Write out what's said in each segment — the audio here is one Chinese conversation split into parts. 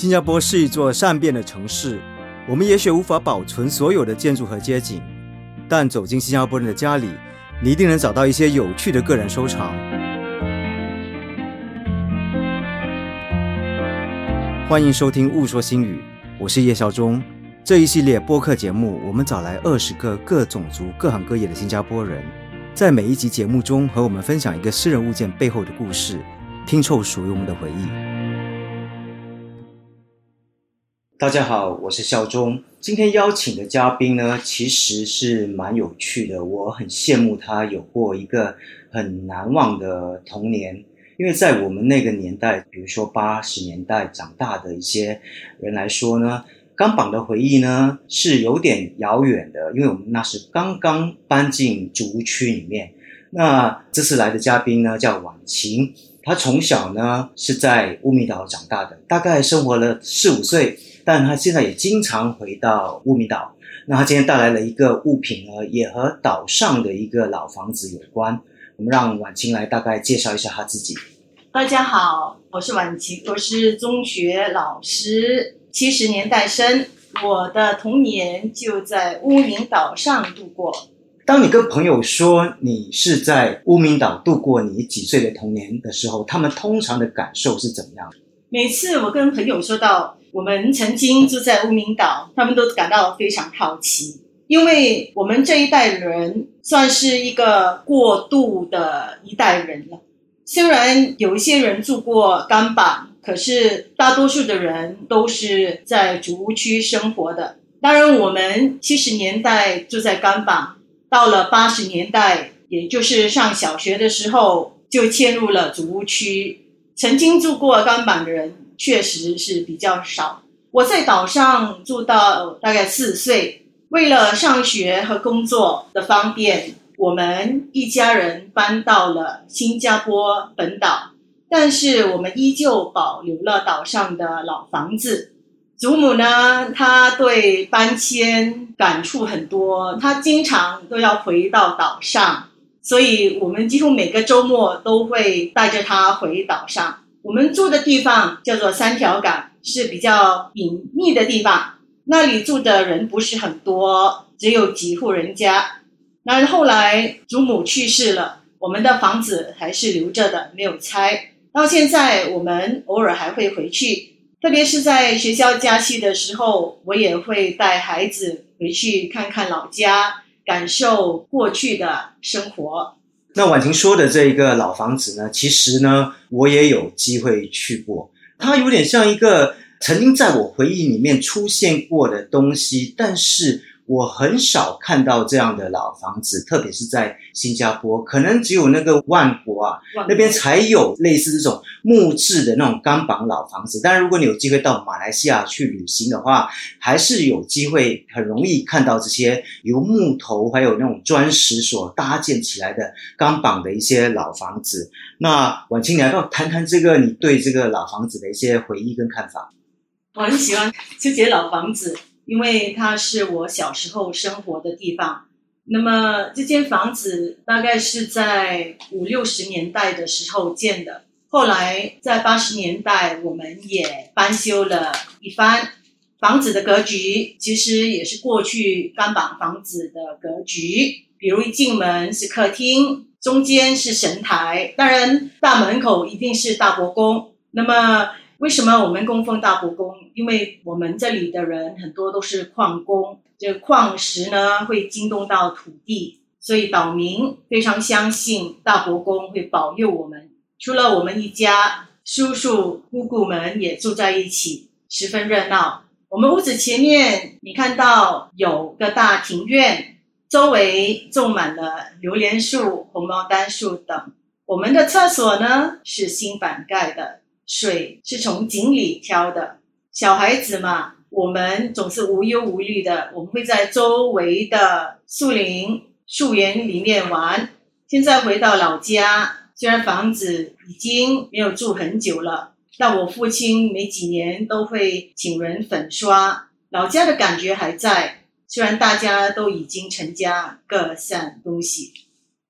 新加坡是一座善变的城市，我们也许无法保存所有的建筑和街景，但走进新加坡人的家里，你一定能找到一些有趣的个人收藏。欢迎收听《雾说新语》，我是叶孝忠。这一系列播客节目，我们找来二十个各种族、各行各业的新加坡人，在每一集节目中和我们分享一个私人物件背后的故事，拼凑属于我们的回忆。大家好，我是孝忠。今天邀请的嘉宾呢，其实是蛮有趣的。我很羡慕他有过一个很难忘的童年，因为在我们那个年代，比如说八十年代长大的一些人来说呢，钢绑的回忆呢是有点遥远的，因为我们那时刚刚搬进竹屋区里面。那这次来的嘉宾呢叫婉晴，她从小呢是在乌米岛长大的，大概生活了四五岁。但他现在也经常回到乌米岛。那他今天带来了一个物品呢，也和岛上的一个老房子有关。我们让婉晴来大概介绍一下他自己。大家好，我是婉晴，我是中学老师，七十年代生。我的童年就在乌名岛上度过。当你跟朋友说你是在乌名岛度过你几岁的童年的时候，他们通常的感受是怎么样？每次我跟朋友说到。我们曾经住在乌名岛，他们都感到非常好奇，因为我们这一代人算是一个过渡的一代人了。虽然有一些人住过钢板，可是大多数的人都是在主屋区生活的。当然，我们七十年代住在钢板，到了八十年代，也就是上小学的时候，就迁入了主屋区。曾经住过钢板的人。确实是比较少。我在岛上住到大概四岁，为了上学和工作的方便，我们一家人搬到了新加坡本岛。但是我们依旧保留了岛上的老房子。祖母呢，她对搬迁感触很多，她经常都要回到岛上，所以我们几乎每个周末都会带着她回岛上。我们住的地方叫做三条港，是比较隐秘的地方。那里住的人不是很多，只有几户人家。那后来祖母去世了，我们的房子还是留着的，没有拆。到现在，我们偶尔还会回去，特别是在学校假期的时候，我也会带孩子回去看看老家，感受过去的生活。那婉婷说的这一个老房子呢，其实呢，我也有机会去过，它有点像一个曾经在我回忆里面出现过的东西，但是。我很少看到这样的老房子，特别是在新加坡，可能只有那个万国啊那边才有类似这种木质的那种钢板老房子。但是如果你有机会到马来西亚去旅行的话，还是有机会很容易看到这些由木头还有那种砖石所搭建起来的钢板的一些老房子。那婉清，你要不要谈谈这个你对这个老房子的一些回忆跟看法？我很喜欢这些老房子。因为它是我小时候生活的地方，那么这间房子大概是在五六十年代的时候建的，后来在八十年代我们也翻修了一番。房子的格局其实也是过去钢板房子的格局，比如一进门是客厅，中间是神台，当然大门口一定是大伯公。那么为什么我们供奉大伯公？因为我们这里的人很多都是矿工，这矿石呢会惊动到土地，所以岛民非常相信大伯公会保佑我们。除了我们一家，叔叔姑姑们也住在一起，十分热闹。我们屋子前面你看到有个大庭院，周围种满了榴莲树、红毛丹树等。我们的厕所呢是新板盖的。水是从井里挑的，小孩子嘛，我们总是无忧无虑的。我们会在周围的树林、树园里面玩。现在回到老家，虽然房子已经没有住很久了，但我父亲每几年都会请人粉刷，老家的感觉还在。虽然大家都已经成家，各散东西。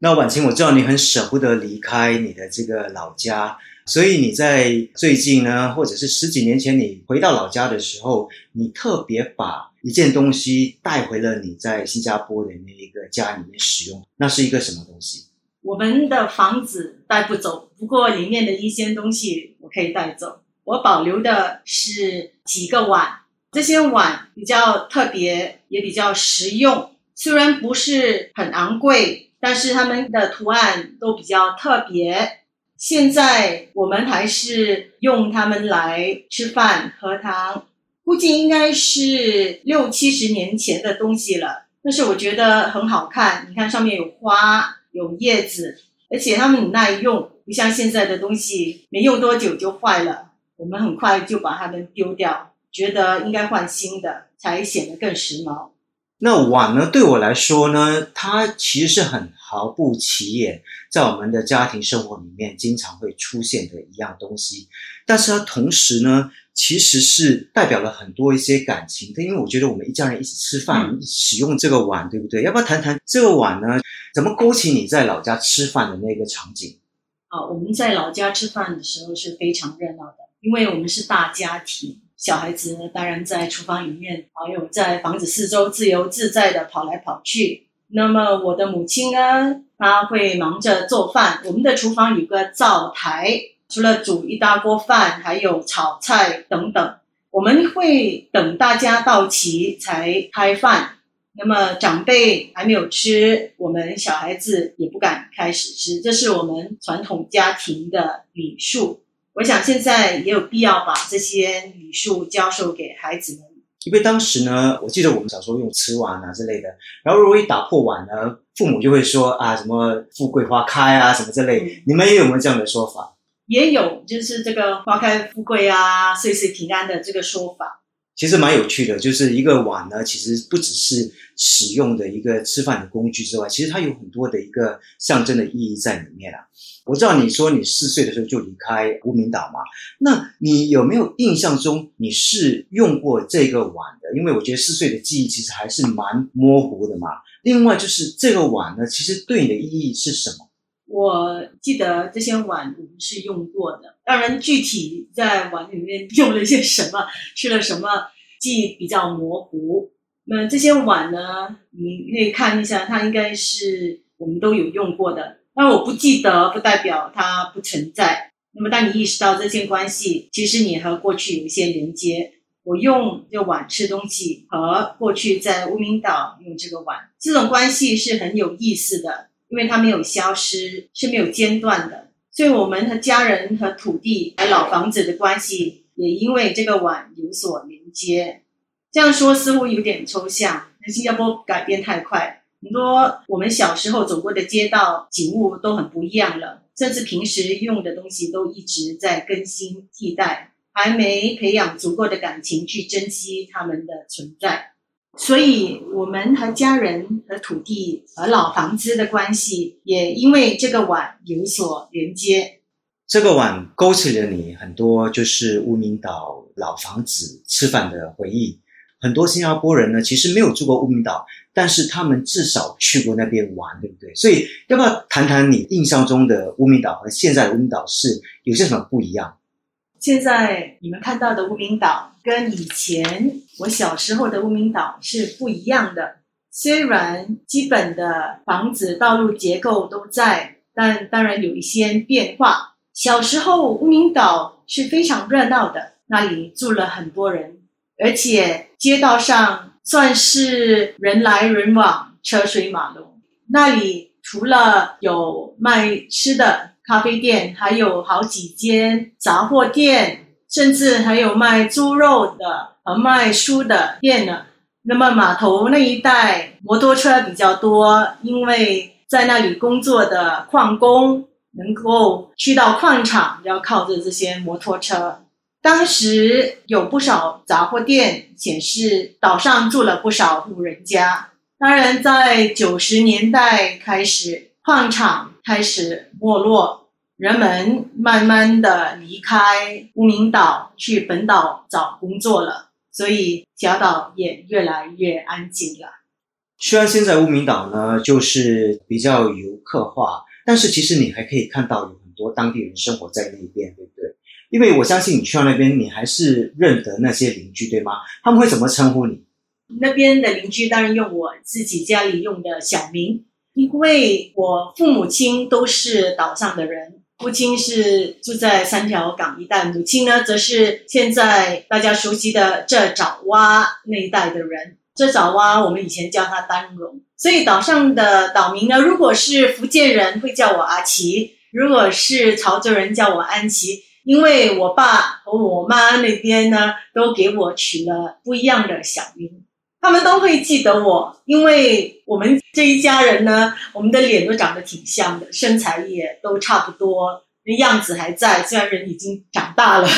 那婉晴，我知道你很舍不得离开你的这个老家。所以你在最近呢，或者是十几年前你回到老家的时候，你特别把一件东西带回了你在新加坡的那一个家里面使用，那是一个什么东西？我们的房子带不走，不过里面的一些东西我可以带走。我保留的是几个碗，这些碗比较特别，也比较实用。虽然不是很昂贵，但是它们的图案都比较特别。现在我们还是用它们来吃饭喝汤，估计应该是六七十年前的东西了。但是我觉得很好看，你看上面有花有叶子，而且它们很耐用，不像现在的东西没用多久就坏了。我们很快就把它们丢掉，觉得应该换新的，才显得更时髦。那碗呢？对我来说呢，它其实是很毫不起眼，在我们的家庭生活里面经常会出现的一样东西。但是它同时呢，其实是代表了很多一些感情的。因为我觉得我们一家人一起吃饭，使用这个碗，对不对？要不要谈谈这个碗呢？怎么勾起你在老家吃饭的那个场景？啊，我们在老家吃饭的时候是非常热闹的。因为我们是大家庭，小孩子呢当然在厨房里面，还有在房子四周自由自在的跑来跑去。那么我的母亲呢，她会忙着做饭。我们的厨房有个灶台，除了煮一大锅饭，还有炒菜等等。我们会等大家到齐才开饭。那么长辈还没有吃，我们小孩子也不敢开始吃，这是我们传统家庭的礼数。我想现在也有必要把这些礼数教授给孩子们，因为当时呢，我记得我们小时候用瓷碗啊之类的，然后如果一打破碗呢，父母就会说啊什么富贵花开啊什么之类。你们也有没有这样的说法？也有，就是这个花开富贵啊，岁岁平安的这个说法。其实蛮有趣的，就是一个碗呢，其实不只是使用的一个吃饭的工具之外，其实它有很多的一个象征的意义在里面啊。我知道你说你四岁的时候就离开无名岛嘛，那你有没有印象中你是用过这个碗的？因为我觉得四岁的记忆其实还是蛮模糊的嘛。另外就是这个碗呢，其实对你的意义是什么？我记得这些碗我们是用过的，让人具体在碗里面用了一些什么，吃了什么，记忆比较模糊。那这些碗呢，你可以看一下，它应该是我们都有用过的。但我不记得，不代表它不存在。那么，当你意识到这些关系，其实你和过去有一些连接。我用这碗吃东西，和过去在无名岛用这个碗，这种关系是很有意思的，因为它没有消失，是没有间断的。所以，我们和家人、和土地、和老房子的关系，也因为这个碗有所连接。这样说似乎有点抽象，那新加坡改变太快。很多我们小时候走过的街道景物都很不一样了，甚至平时用的东西都一直在更新替代，还没培养足够的感情去珍惜它们的存在。所以，我们和家人、和土地、和老房子的关系，也因为这个碗有所连接。这个碗勾起了你很多就是乌名岛老房子吃饭的回忆。很多新加坡人呢，其实没有住过乌名岛。但是他们至少去过那边玩，对不对？所以要不要谈谈你印象中的乌名岛和现在的乌名岛是有些什么不一样？现在你们看到的乌名岛跟以前我小时候的乌名岛是不一样的。虽然基本的房子、道路结构都在，但当然有一些变化。小时候乌名岛是非常热闹的，那里住了很多人，而且街道上。算是人来人往、车水马龙。那里除了有卖吃的咖啡店，还有好几间杂货店，甚至还有卖猪肉的和卖书的店呢。那么码头那一带摩托车比较多，因为在那里工作的矿工能够去到矿场，要靠着这些摩托车。当时有不少杂货店，显示岛上住了不少户人家。当然，在九十年代开始，矿场开始没落，人们慢慢的离开无名岛，去本岛找工作了，所以小岛也越来越安静了。虽然现在无名岛呢，就是比较游客化，但是其实你还可以看到有很。多当地人生活在那边，对不对？因为我相信你去到那边，你还是认得那些邻居，对吗？他们会怎么称呼你？那边的邻居当然用我自己家里用的小名，因为我父母亲都是岛上的人，父亲是住在三条港一带，母亲呢则是现在大家熟悉的这爪哇那一带的人。这爪哇我们以前叫他丹绒，所以岛上的岛民呢，如果是福建人会叫我阿奇，如果是潮州人叫我安琪。因为我爸和我妈那边呢，都给我取了不一样的小名，他们都会记得我，因为我们这一家人呢，我们的脸都长得挺像的，身材也都差不多，那样子还在，虽然人已经长大了。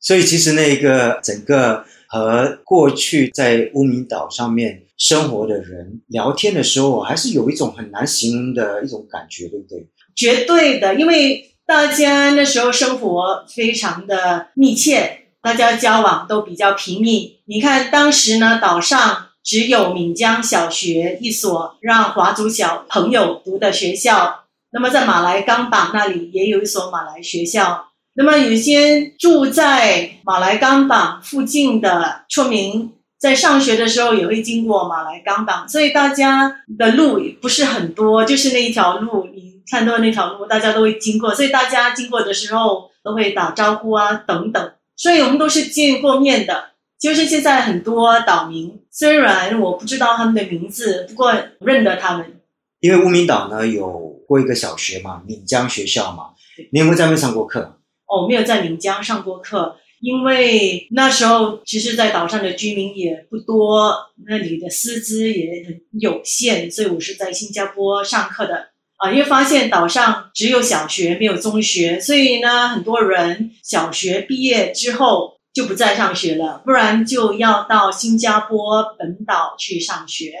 所以其实那个整个和过去在乌名岛上面生活的人聊天的时候，还是有一种很难形容的一种感觉，对不对？绝对的，因为。大家那时候生活非常的密切，大家交往都比较频密。你看当时呢，岛上只有闽江小学一所让华族小朋友读的学校。那么在马来冈榜那里也有一所马来学校。那么有些住在马来冈榜附近的村民，在上学的时候也会经过马来冈榜，所以大家的路不是很多，就是那一条路。你。看到那条路，大家都会经过，所以大家经过的时候都会打招呼啊，等等。所以我们都是见过面的。就是现在很多岛民，虽然我不知道他们的名字，不过认得他们。因为乌名岛呢有过一个小学嘛，闽江学校嘛，你有没有在那边上过课？哦，没有在闽江上过课，因为那时候其实，在岛上的居民也不多，那里的师资也很有限，所以我是在新加坡上课的。啊，因为发现岛上只有小学没有中学，所以呢，很多人小学毕业之后就不再上学了，不然就要到新加坡本岛去上学。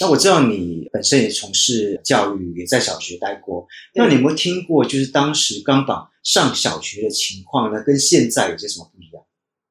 那我知道你本身也从事教育，也在小学待过。那你有没有听过，就是当时冈榜上小学的情况呢？跟现在有些什么不一样？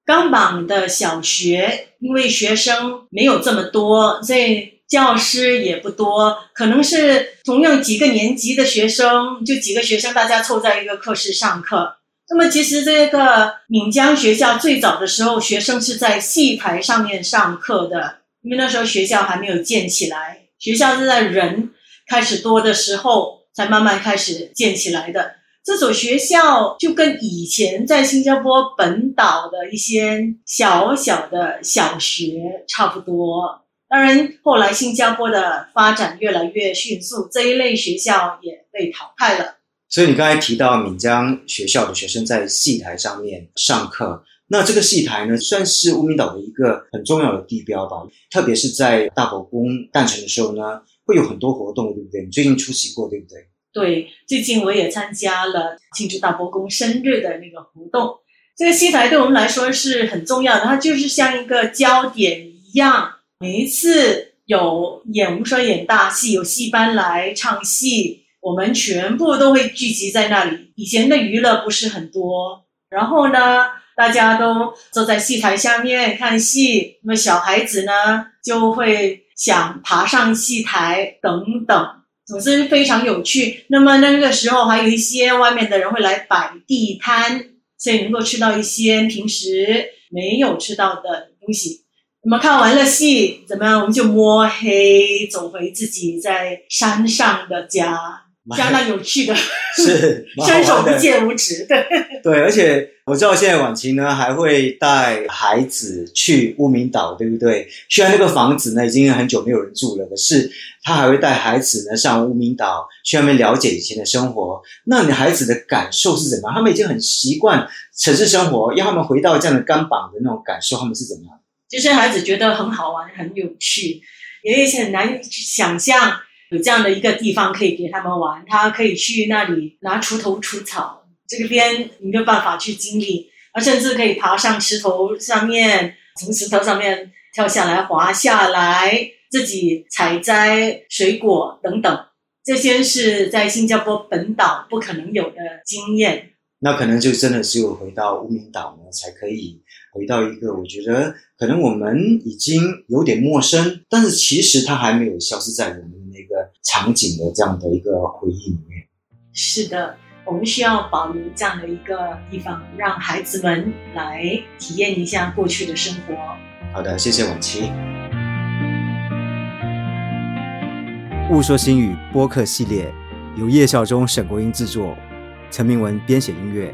冈榜的小学因为学生没有这么多，所以。教师也不多，可能是同样几个年级的学生，就几个学生，大家凑在一个课室上课。那么，其实这个闽江学校最早的时候，学生是在戏台上面上课的，因为那时候学校还没有建起来，学校是在人开始多的时候才慢慢开始建起来的。这所学校就跟以前在新加坡本岛的一些小小的小学差不多。当然，后来新加坡的发展越来越迅速，这一类学校也被淘汰了。所以你刚才提到闽江学校的学生在戏台上面上课，那这个戏台呢，算是乌名岛的一个很重要的地标吧。特别是在大伯公诞辰的时候呢，会有很多活动，对不对？你最近出席过，对不对？对，最近我也参加了庆祝大伯公生日的那个活动。这个戏台对我们来说是很重要的，它就是像一个焦点一样。每一次有演，无双演大戏，有戏班来唱戏，我们全部都会聚集在那里。以前的娱乐不是很多，然后呢，大家都坐在戏台下面看戏。那么小孩子呢，就会想爬上戏台等等，总之非常有趣。那么那个时候还有一些外面的人会来摆地摊，所以能够吃到一些平时没有吃到的东西。我们看完了戏，怎么样？我们就摸黑走回自己在山上的家，相当有趣的，是 伸手不见五指。对 对，而且我知道现在婉晴呢还会带孩子去乌名岛，对不对？虽然那个房子呢已经很久没有人住了，可是他还会带孩子呢上乌名岛去那边了解以前的生活。那你孩子的感受是怎么样？他们已经很习惯城市生活，要他们回到这样的干榜的那种感受，他们是怎么样？这些孩子觉得很好玩、很有趣，也很难想象有这样的一个地方可以给他们玩。他可以去那里拿锄头除草，这个边你没有办法去经历。他甚至可以爬上石头上面，从石头上面跳下来、滑下来，自己采摘水果等等。这些是在新加坡本岛不可能有的经验。那可能就真的只有回到乌名岛呢，才可以。回到一个，我觉得可能我们已经有点陌生，但是其实它还没有消失在我们那个场景的这样的一个回忆里面。是的，我们需要保留这样的一个地方，让孩子们来体验一下过去的生活。好的，谢谢婉琪。雾说新语播客系列由叶孝忠、沈国英制作，陈明文编写音乐，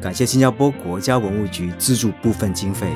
感谢新加坡国家文物局资助部分经费。